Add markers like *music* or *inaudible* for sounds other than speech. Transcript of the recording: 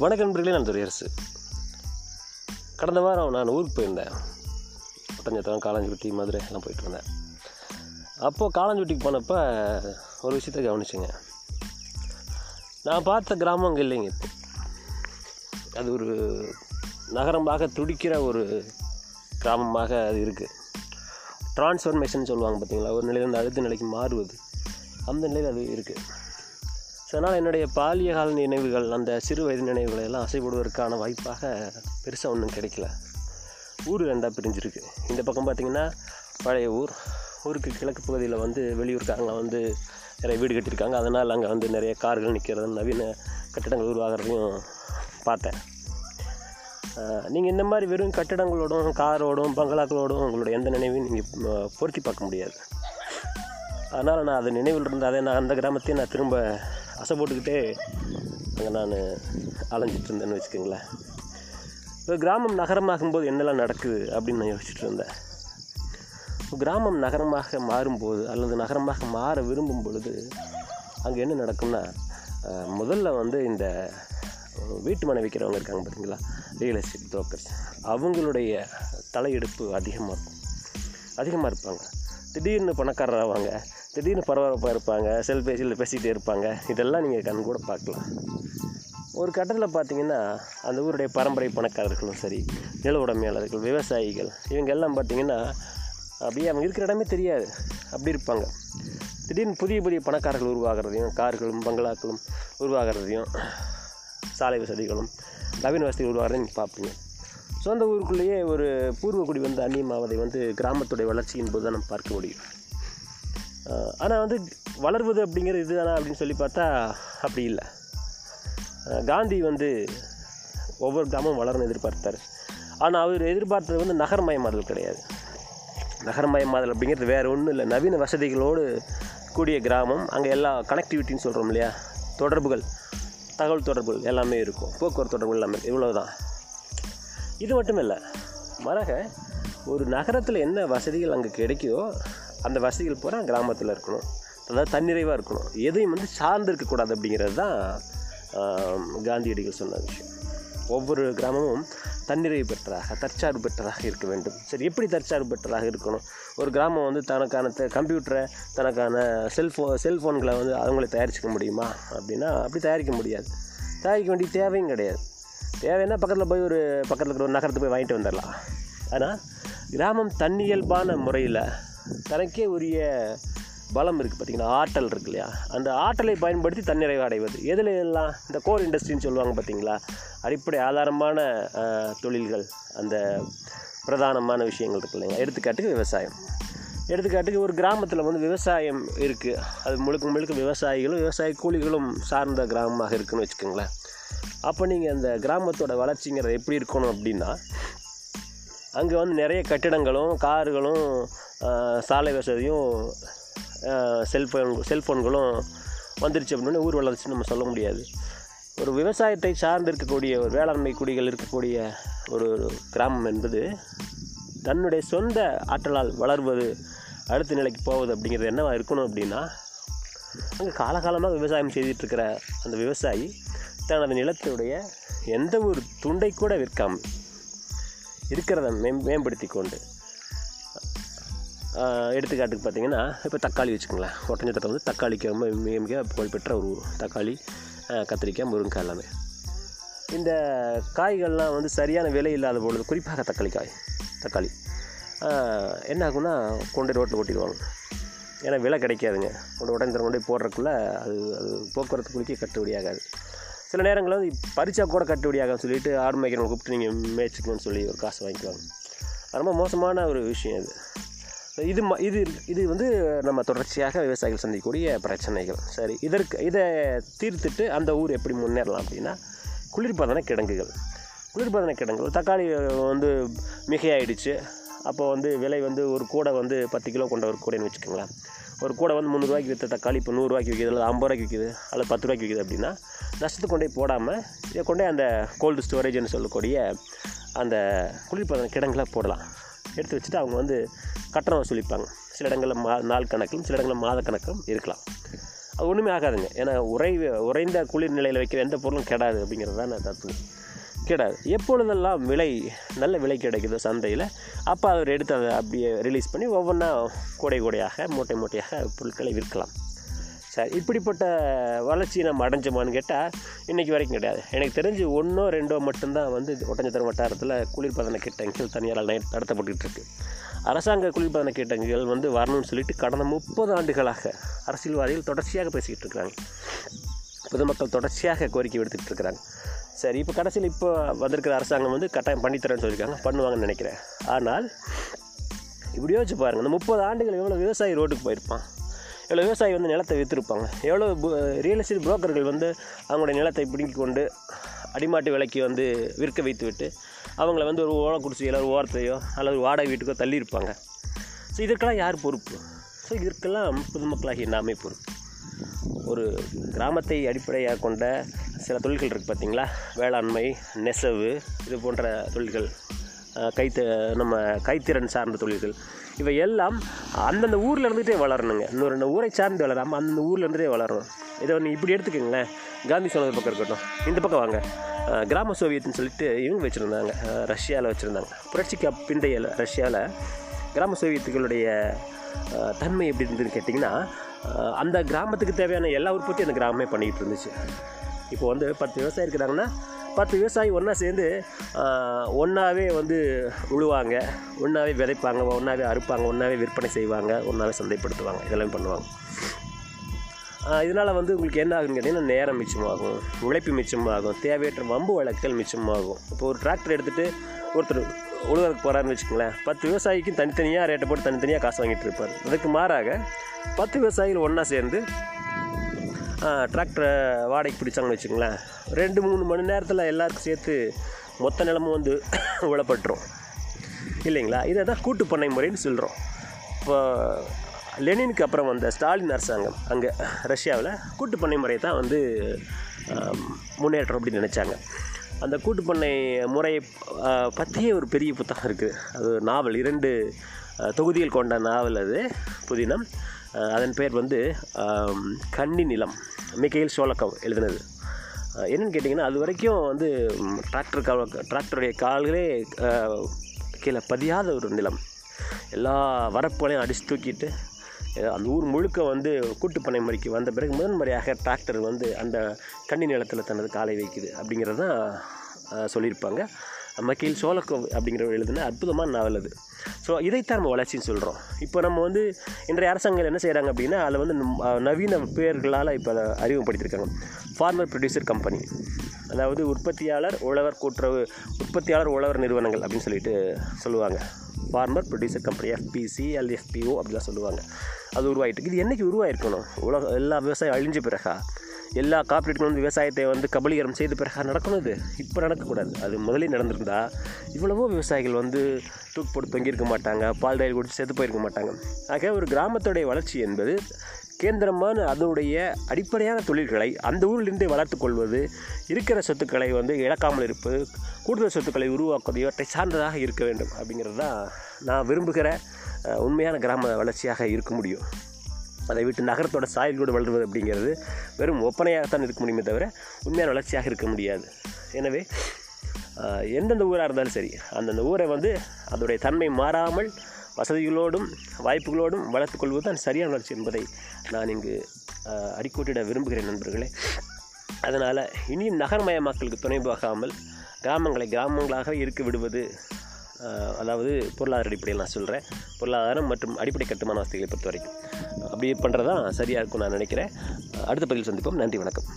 வணக்க நண்பர்களே நான் துரையரசு கடந்த வாரம் நான் ஊருக்கு போயிருந்தேன். ஒட்டஞ்சத்தம் காலாஞ்சுட்டி மதுரை எல்லாம் போயிட்டு இருந்தேன் அப்போது காலாஞ்சுட்டிக்கு போனப்போ ஒரு விஷயத்தை கவனிச்சுங்க. நான் பார்த்த கிராமம் அங்கே இல்லைங்க இப்போ. அது ஒரு நகரமாக துடிக்கிற ஒரு கிராமமாக அது இருக்குது டிரான்ஸ்ஃபர்மேஷன் சொல்லுவாங்க பார்த்தீங்களா ஒரு நிலையிலேருந்து அடுத்த நிலைக்கு மாறுவது. அந்த நிலையில் அது இருக்குது ஸோ அதனால் என்னுடைய பாலிய கால நினைவுகள் அந்த சிறு வயது நினைவுகளை எல்லாம் அசைப்படுவதற்கான வாய்ப்பாக பெருசாக ஒன்றும் கிடைக்கல. ஊர் ரெண்டாக பிரிஞ்சிருக்கு. இந்த பக்கம் பார்த்திங்கன்னா பழைய ஊர். ஊருக்கு கிழக்கு பகுதியில் வந்து வெளியூர்காரங்க வந்து நிறைய வீடு கட்டியிருக்காங்க. அதனால் அங்கே வந்து நிறைய கார்கள் நிற்கிறது நவீன கட்டிடங்கள் உருவாகிறதையும் பார்த்தேன். நீங்கள் இந்த மாதிரி வெறும் கட்டிடங்களோடும் காரோடும் பங்களாக்களோடும் உங்களோட எந்த நினைவையும் நீங்கள் பொருத்தி பார்க்க முடியாது. அதனால் நான் அது நினைவில் இருந்த அதை நான் அந்த கிராமத்தையும் நான் திரும்ப அசை போட்டுக்கிட்டே அங்கே நான் அலைஞ்சிட்டு இருந்தேன்னு வச்சுக்கோங்களேன். இப்போ கிராமம் நகரமாகும்போது என்னெல்லாம் நடக்குது அப்படின்னு நான் யோசிச்சுட்டு இருந்தேன். கிராமம் நகரமாக மாறும்போது அல்லது நகரமாக மாற விரும்பும் பொழுது அங்கே என்ன நடக்கும்னா முதல்ல வந்து இந்த வீட்டு மனை விற்கிறவங்க இருக்காங்க பார்த்தீங்களா ரியல் எஸ்டேட் புரோக்கர்ஸ் அவங்களுடைய தலையெடுப்பு அதிகமாக இருக்கும். அதிகமாக இருப்பாங்க. திடீர்னு பணக்காரர் ஆவாங்க திடீர்னு பரபரப்பாக இருப்பாங்க. செல்பேசியில் பேசிகிட்டே இருப்பாங்க. இதெல்லாம் நீங்கள் கண் கூட பார்க்கலாம். ஒரு கட்டத்தில் பார்த்தீங்கன்னா அந்த ஊருடைய பரம்பரை பணக்காரர்களும் சரி நில உடைமையாளர்கள் விவசாயிகள் இவங்க எல்லாம் பார்த்தீங்கன்னா அப்படியே அவங்க இருக்கிற இடமே தெரியாது. அப்படி இருப்பாங்க. திடீர்னு புதிய புதிய பணக்காரர்கள் உருவாகிறதையும் கார்களும் பங்களாக்களும் உருவாகிறதையும் சாலை வசதிகளும் நவீன வசதிகள் உருவாகிறதையும் நீங்கள் பார்ப்பீங்க. சொந்த ஊருக்குள்ளேயே ஒரு பூர்வக்குடி வந்து அந்நியமாவதை வந்து கிராமத்துடைய வளர்ச்சியின் போது தான் நம்ம பார்க்க முடியும். ஆனால் வந்து வளர்வது அப்படிங்கிறது இதுதானா அப்படின்னு சொல்லி பார்த்தா அப்படி இல்லை. காந்தி வந்து ஒவ்வொரு கிராமமும் வளரணும் எதிர்பார்த்தார். ஆனால் அவர் எதிர்பார்த்தது வந்து நகரமயமாதல் கிடையாது. நகரமயமாதல் அப்படிங்கிறது வேறு ஒன்றும் இல்லை. நவீன வசதிகளோடு கூடிய கிராமம். அங்கே எல்லா கனெக்டிவிட்டின்னு சொல்கிறோம் இல்லையா? தொடர்புகள் தகவல் தொடர்புகள் எல்லாமே இருக்கும். போக்குவரத்து தொடர்புகள் எல்லாமே இவ்வளோ தான் இது மட்டும் இல்லை மாறாக ஒரு நகரத்தில் என்ன வசதிகள் அங்கே கிடைக்குதோ அந்த வசதிகள் பூரா கிராமத்தில் இருக்கணும். அதாவது தன்னிறைவாக இருக்கணும். எதையும் வந்து சார்ந்து இருக்கக்கூடாது அப்படிங்கிறது தான் காந்தியடிகள் சொன்ன விஷயம். ஒவ்வொரு கிராமமும் தன்னிறைவு பெற்றதாக தற்சார்பு பெற்றதாக இருக்க வேண்டும். சரி எப்படி தற்சார்பு பெற்றதாக இருக்கணும்? ஒரு கிராமம் வந்து தனக்கான த- கம்ப்யூட்டரை தனக்கான செல்ஃபோ செல்ஃபோன்களை வந்து அவங்களே தயாரிச்சுக்க முடியுமா? அப்படின்னா அப்படி தயாரிக்க முடியாது. தயாரிக்க வேண்டிய தேவையும் கிடையாது. தேவைன்னா பக்கத்தில் போய் ஒரு பக்கத்தில் இருக்கிற ஒரு நகரத்துக்கு போய் வாங்கிட்டு வந்துடலாம். ஆனால் கிராமம் தன்னியல்பான முறையில் தனக்கே உரிய பலம் இருக்குது பார்த்தீங்கன்னா ஆற்றல் இருக்கு இல்லையா? அந்த ஆற்றலை பயன்படுத்தி தன்னிறைவு அடைவது. எதில் எல்லாம் இந்த கோல் இண்டஸ்ட்ரின்னு சொல்லுவாங்க பார்த்தீங்களா அடிப்படை ஆதாரமான தொழில்கள் அந்த பிரதானமான விஷயங்கள் இருக்கு இல்லைங்களா எடுத்துக்காட்டுக்கு விவசாயம். எடுத்துக்காட்டுக்கு ஒரு கிராமத்தில் வந்து விவசாயம் இருக்குது அது முழுக்க முழுக்க விவசாயிகளும் விவசாய கூலிகளும் சார்ந்த கிராமமாக இருக்குன்னு வச்சுக்கோங்களேன். அப்போ நீங்கள் அந்த கிராமத்தோட வளர்ச்சிங்கிறது எப்படி இருக்கணும் அப்படின்னா அங்கே வந்து நிறைய கட்டிடங்களும் கார்களும் சாலை வசதியும் செல்ஃபோன் செல்ஃபோன்களும் வந்துருச்சு அப்படின்னு ஊர் வளர்ச்சி நம்ம சொல்ல முடியாது. ஒரு விவசாயத்தை சார்ந்து இருக்கக்கூடிய ஒரு வேளாண்மை குடிகள் இருக்கக்கூடிய ஒரு கிராமம் என்பது தன்னுடைய சொந்த ஆற்றலால் வளர்வது அடுத்த நிலைக்கு போவது அப்படிங்கிறது என்னவா இருக்கணும் அப்படின்னா அங்கே காலகாலமாக விவசாயம் செய்துட்டு இருக்கிற அந்த விவசாயி தனது நிலத்துடைய எந்த ஒரு துண்டை கூட விற்காமல் இருக்கிறத மேம் மேம்படுத்தி கொண்டு எடுத்துக்காட்டுக்கு பார்த்தீங்கன்னா இப்போ தக்காளி வச்சுக்கோங்களேன். ஒட்டஞ்சத்திரம் வந்து தக்காளிக்கு ரொம்ப மிக மிக புகழ்பெற்ற ஒரு தக்காளி கத்திரிக்காய் முருங்கைக்காய் எல்லாமே. இந்த காய்கள்லாம் வந்து சரியான விலை இல்லாத பொழுது குறிப்பாக தக்காளி காய் தக்காளி என்ன ஆகும்னா கொண்டு ரோட்டில் ஓட்டிடுவாங்க ஏன்னா விலை கிடைக்காதுங்க. கொண்டு உடனே கொண்டு போய் போடுறதுக்குள்ளே அது அது போக்குவரத்து குளிக்க கட்டுப்படியாகாது சில நேரங்களில் வந்து பரிச்சா கூட கட்டுப்படியாக சொல்லிட்டு ஆடு மேய்க்கிறவங்க கூப்பிட்டு நீங்கள் மேய்ச்சிக்கணும்னு சொல்லி ஒரு காசு வாங்கிக்குவாங்க. ரொம்ப மோசமான ஒரு விஷயம் இது இது ம இது இது வந்து நம்ம தொடர்ச்சியாக விவசாயிகள் சந்திக்கக்கூடிய பிரச்சனைகள். சரி இதற்கு இதை தீர்த்துட்டு அந்த ஊர் எப்படி முன்னேறலாம் அப்படின்னா குளிர்பதன கிடங்குகள். குளிர்பதன கிடங்குகள் தக்காளி வந்து மிகையாயிடுச்சு. அப்போ வந்து விலை வந்து ஒரு கூடை வந்து பத்து கிலோ கொண்ட ஒரு கூடைன்னு வச்சுக்கோங்களேன். ஒரு கூடை வந்து முந்நூறுரூவாய்க்கு விற்ற தக்காளி இப்போ நூறுரூவாய்க்கு விற்கிது இல்லை ஐம்பது ரூபாய்க்கு விற்கிது அல்லது பத்து ரூபாய்க்கு விற்கிது அப்படின்னா நஷ்டத்துக்கு கொண்டே போடாமல் இதை கொண்டே அந்த கோல்டு ஸ்டோரேஜ்னு சொல்லக்கூடிய அந்த குளிர்பதன கிடங்களை போடலாம். எடுத்து வச்சுட்டு அவங்க வந்து கட்டணம் வசூலிப்பாங்க. சில இடங்களில் மா நாள் கணக்கிலும் சில இடங்களில் மாத கணக்கிலும் இருக்கலாம். அது ஒன்றுமே ஆகாதுங்க. ஏன்னா உறை உறைந்த குளிர் நிலையில் வைக்கிற எந்த பொருளும் கெடாது அப்படிங்கிறது தான் நான் தத்துவம். கிடையாது. எப்பொழுதெல்லாம் விலை நல்ல விலை கிடைக்குதோ சந்தையில் அப்போ அவர் எடுத்து அதை அப்படியே ரிலீஸ் பண்ணி ஒவ்வொன்றா கூடை கூடையாக மூட்டை மூட்டையாக பொருட்களை விற்கலாம். சரி இப்படிப்பட்ட வளர்ச்சி நம்ம அடைஞ்சோமான்னு கேட்டால் இன்றைக்கி வரைக்கும் கிடையாது. எனக்கு தெரிஞ்சு ஒன்றோ ரெண்டோ மட்டும்தான் வந்து ஒட்டஞ்சத்திரம் வட்டாரத்தில் குளிர்பதன கிட்டங்கள் தனியாரால் நடத்தப்பட்டுக்கிட்டு இருக்குது அரசாங்க குளிர்பதன கிட்டங்கள் வந்து வரணும்னு சொல்லிட்டு கடந்த முப்பது ஆண்டுகளாக அரசியல்வாதிகள் தொடர்ச்சியாக பேசிக்கிட்டு இருக்கிறாங்க. பொதுமக்கள் தொடர்ச்சியாக கோரிக்கை விடுத்துட்டு இருக்கிறாங்க. சரி இப்போ கடைசியில் இப்போ வந்திருக்கிற அரசாங்கம் வந்து கட்டாயம் பண்ணித்தரேன்னு சொல்லியிருக்காங்க. பண்ணுவாங்கன்னு நினைக்கிறேன். ஆனால் இப்படி யோசிச்சு பாருங்கள் இந்த முப்பது ஆண்டுகள் எவ்வளோ விவசாயி ரோட்டுக்கு போயிருப்பான்? எவ்வளோ விவசாயி வந்து நிலத்தை விற்றுருப்பாங்க எவ்வளோ ரியல் எஸ்டேட் புரோக்கர்கள் வந்து அவங்களுடைய நிலத்தை பிடுங்கி கொண்டு அடிமாட்டு விலைக்கு வந்து விற்க வைத்து விட்டு அவங்கள வந்து ஒரு ஓலை குடிசையில் ஒரு ஓரத்தையோ அல்லது ஒரு வாடகை வீட்டுக்கோ தள்ளியிருப்பாங்க. ஸோ இதற்கெல்லாம் யார் பொறுப்பு? ஸோ இதற்கெல்லாம் பொதுமக்களாகிய நாமே பொறுப்பு. ஒரு கிராமத்தை அடிப்படையாக கொண்ட சில தொழில்கள் இருக்குது பார்த்திங்களா வேளாண்மை நெசவு இது போன்ற தொழில்கள் கைத்த நம்ம கைத்திறன் சார்ந்த தொழில்கள். இவை எல்லாம் அந்தந்த ஊரில் இருந்துகிட்டே வளரணுங்க. இன்னொரு ரெண்டு ஊரை சார்ந்து வளராமல் அந்தந்த ஊரில் இருந்துகிட்டே வளரணும். இதை ஒன்று இப்படி எடுத்துக்கோங்களேன். காந்தி சொன்னது பக்கம் இருக்கட்டும். இந்த பக்கம் வாங்க. கிராம சோவியத்னு சொல்லிட்டு இவங்க வச்சுருந்தாங்க. ரஷ்யாவில் வச்சுருந்தாங்க. புரட்சிக்கு பிந்தைய ரஷ்யாவில் கிராம சோவியத்துகளுடைய தன்மை எப்படி இருந்ததுன்னு கேட்டிங்கன்னா அந்த கிராமத்துக்கு தேவையான எல்லா உற்பத்தியும் அந்த கிராமமே பண்ணிக்கிட்டு இருந்துச்சு. இப்போ வந்து பத்து விவசாயி இருக்கிறாங்கன்னா பத்து விவசாயி ஒன்றா சேர்ந்து ஒன்றாவே வந்து உழுவாங்க. ஒன்றாவே விதைப்பாங்க ஒன்றாவே அறுப்பாங்க ஒன்றாவே விற்பனை செய்வாங்க ஒன்றாவே சந்தைப்படுத்துவாங்க. இதெல்லாம் பண்ணுவாங்க. இதனால் வந்து உங்களுக்கு என்ன ஆகுன்னு கேட்டிங்கன்னா நேரம் மிச்சமாகும் உழைப்பு மிச்சமாகும் தேவையற்ற வம்பு வழக்குகள் மிச்சமாகும். இப்போ ஒரு டிராக்டர் எடுத்துகிட்டு ஒருத்தர் உழுவதற்கு போகிறாருன்னு வச்சுக்கோங்களேன் பத்து விவசாயிக்கும் தனித்தனியாக ரேட்டை போட்டு தனித்தனியாக காசு வாங்கிட்டு இருப்பார். அதுக்கு மாறாக பத்து விவசாயிகள் ஒன்றா சேர்ந்து டிராக்டரை வாடகைக்கு பிடிச்சாங்கன்னு வச்சுங்களேன் ரெண்டு மூணு மணி நேரத்தில் எல்லாருக்கும் சேர்த்து மொத்த நிலமும் வந்து *coughs* உழப்பட்டுரும். இல்லைங்களா? இதை தான் கூட்டு பண்ணை முறைன்னு சொல்கிறோம் இப்போ லெனினுக்கு அப்புறம் வந்த ஸ்டாலின் அரசாங்கம் அங்கே ரஷ்யாவில் கூட்டு பண்ணை முறையை தான் வந்து முன்னேற்றம் அப்படின்னு நினச்சாங்க. அந்த கூட்டு பண்ணை முறையை பற்றியே ஒரு பெரிய புத்தகம் இருக்குது. அது நாவல் இரண்டு தொகுதிகள் கொண்ட நாவல் அது புதினம். அதன் பெயர் வந்து கன்னி நிலம். மிகையில் சோழக்கம் எழுதினது. என்னென்னு கேட்டிங்கன்னா அது வரைக்கும் வந்து டிராக்டர் கால் டிராக்டருடைய கால்களே கீழே பதியாத ஒரு நிலம். எல்லா வரப்புகளையும் அடித்து தூக்கிட்டு அந்த ஊர் முழுக்க வந்து கூட்டுப்பனை முறைக்கு வந்த பிறகு முதன்முறையாக டிராக்டர் வந்து அந்த கன்னி நிலத்தில் தனது காலை வைக்குது அப்படிங்கிறது தான் சொல்லியிருப்பாங்க. மக்கள் சோழக்கோ அப்படிங்கிற எழுதுன அற்புதமான நாவல் அது. ஸோ இதைத்தான் நம்ம வளர்ச்சின்னு சொல்கிறோம் இப்போ நம்ம வந்து இன்றைய அரசாங்கம் என்ன செய்கிறாங்க அப்படின்னா அதில் வந்து நம்- நவீன பேர்களால் இப்போ அதை அறிமுகப்படுத்தியிருக்காங்க ஃபார்மர் ப்ரொடியூசர் கம்பெனி அதாவது உற்பத்தியாளர் உழவர் கூட்டுறவு உற்பத்தியாளர் உழவர் நிறுவனங்கள் அப்படின்னு சொல்லிட்டு சொல்லுவாங்க. ஃபார்மர் ப்ரொடியூசர் கம்பெனி எஃபிசி எல்எஃபிஓ அப்படிலாம் சொல்லுவாங்க. அது உருவாகிட்டு இருக்கு. இது என்றைக்கு உருவாகிருக்கணும் உலக எல்லா விவசாயம் அழிஞ்ச பிறகா? எல்லா காப்பீடுகளும் வந்து விவசாயத்தை வந்து கபலீகரம் செய்த பிறகு நடக்கணும் இது? இப்போ நடக்கக்கூடாது. அது முதலே நடந்திருந்தா இவ்வளவோ விவசாயிகள் வந்து தூக்கு போட்டு தொங்கியிருக்க மாட்டாங்க பால் டயல் கொடுத்து செத்து போயிருக்க மாட்டாங்க. ஆக ஒரு கிராமத்துடைய வளர்ச்சி என்பது கேந்திரமான அதனுடைய அடிப்படையான தொழில்களை அந்த ஊரிலிருந்தே வளர்த்துக்கொள்வது இருக்கிற சொத்துக்களை வந்து இழக்காமல் இருப்பது கூடுதல் சொத்துக்களை உருவாக்குவது இவற்றை சார்ந்ததாக இருக்க வேண்டும். அப்படிங்கிறது தான் நான் விரும்புகிற உண்மையான கிராம வளர்ச்சியாக இருக்க முடியும். அதை விட்டு நகரத்தோட சாயல்கூட வளருவது அப்படிங்கிறது வெறும் ஒப்பனையாகத்தான் இருக்க முடியுமே தவிர உண்மையான வளர்ச்சியாக இருக்க முடியாது. எனவே எந்தெந்த ஊராக இருந்தாலும் சரி அந்தந்த ஊரை வந்து அதோடைய தன்மை மாறாமல் வசதிகளோடும் வாய்ப்புகளோடும் வளர்த்துக்கொள்வது தான் சரியான வளர்ச்சி என்பதை நான் இங்கு அடிக்கோட்டிட விரும்புகிறேன் நண்பர்களே. அதனால் இனியும் நகரமயமாக்கலுக்கு துணை போகாமல் கிராமங்களை கிராமங்களாக இருக்க விடுவது அதாவது பொருளாதார அடிப்படையில் நான் சொல்கிறேன் பொருளாதாரம் மற்றும் அடிப்படை கட்டுமான வசதிகளை பொறுத்த வரைக்கும் அப்படி பண்ணுறது தான் சரியாக இருக்கும் நான் நினைக்கிறேன். அடுத்த பதில் சந்திப்போம். நன்றி வணக்கம்.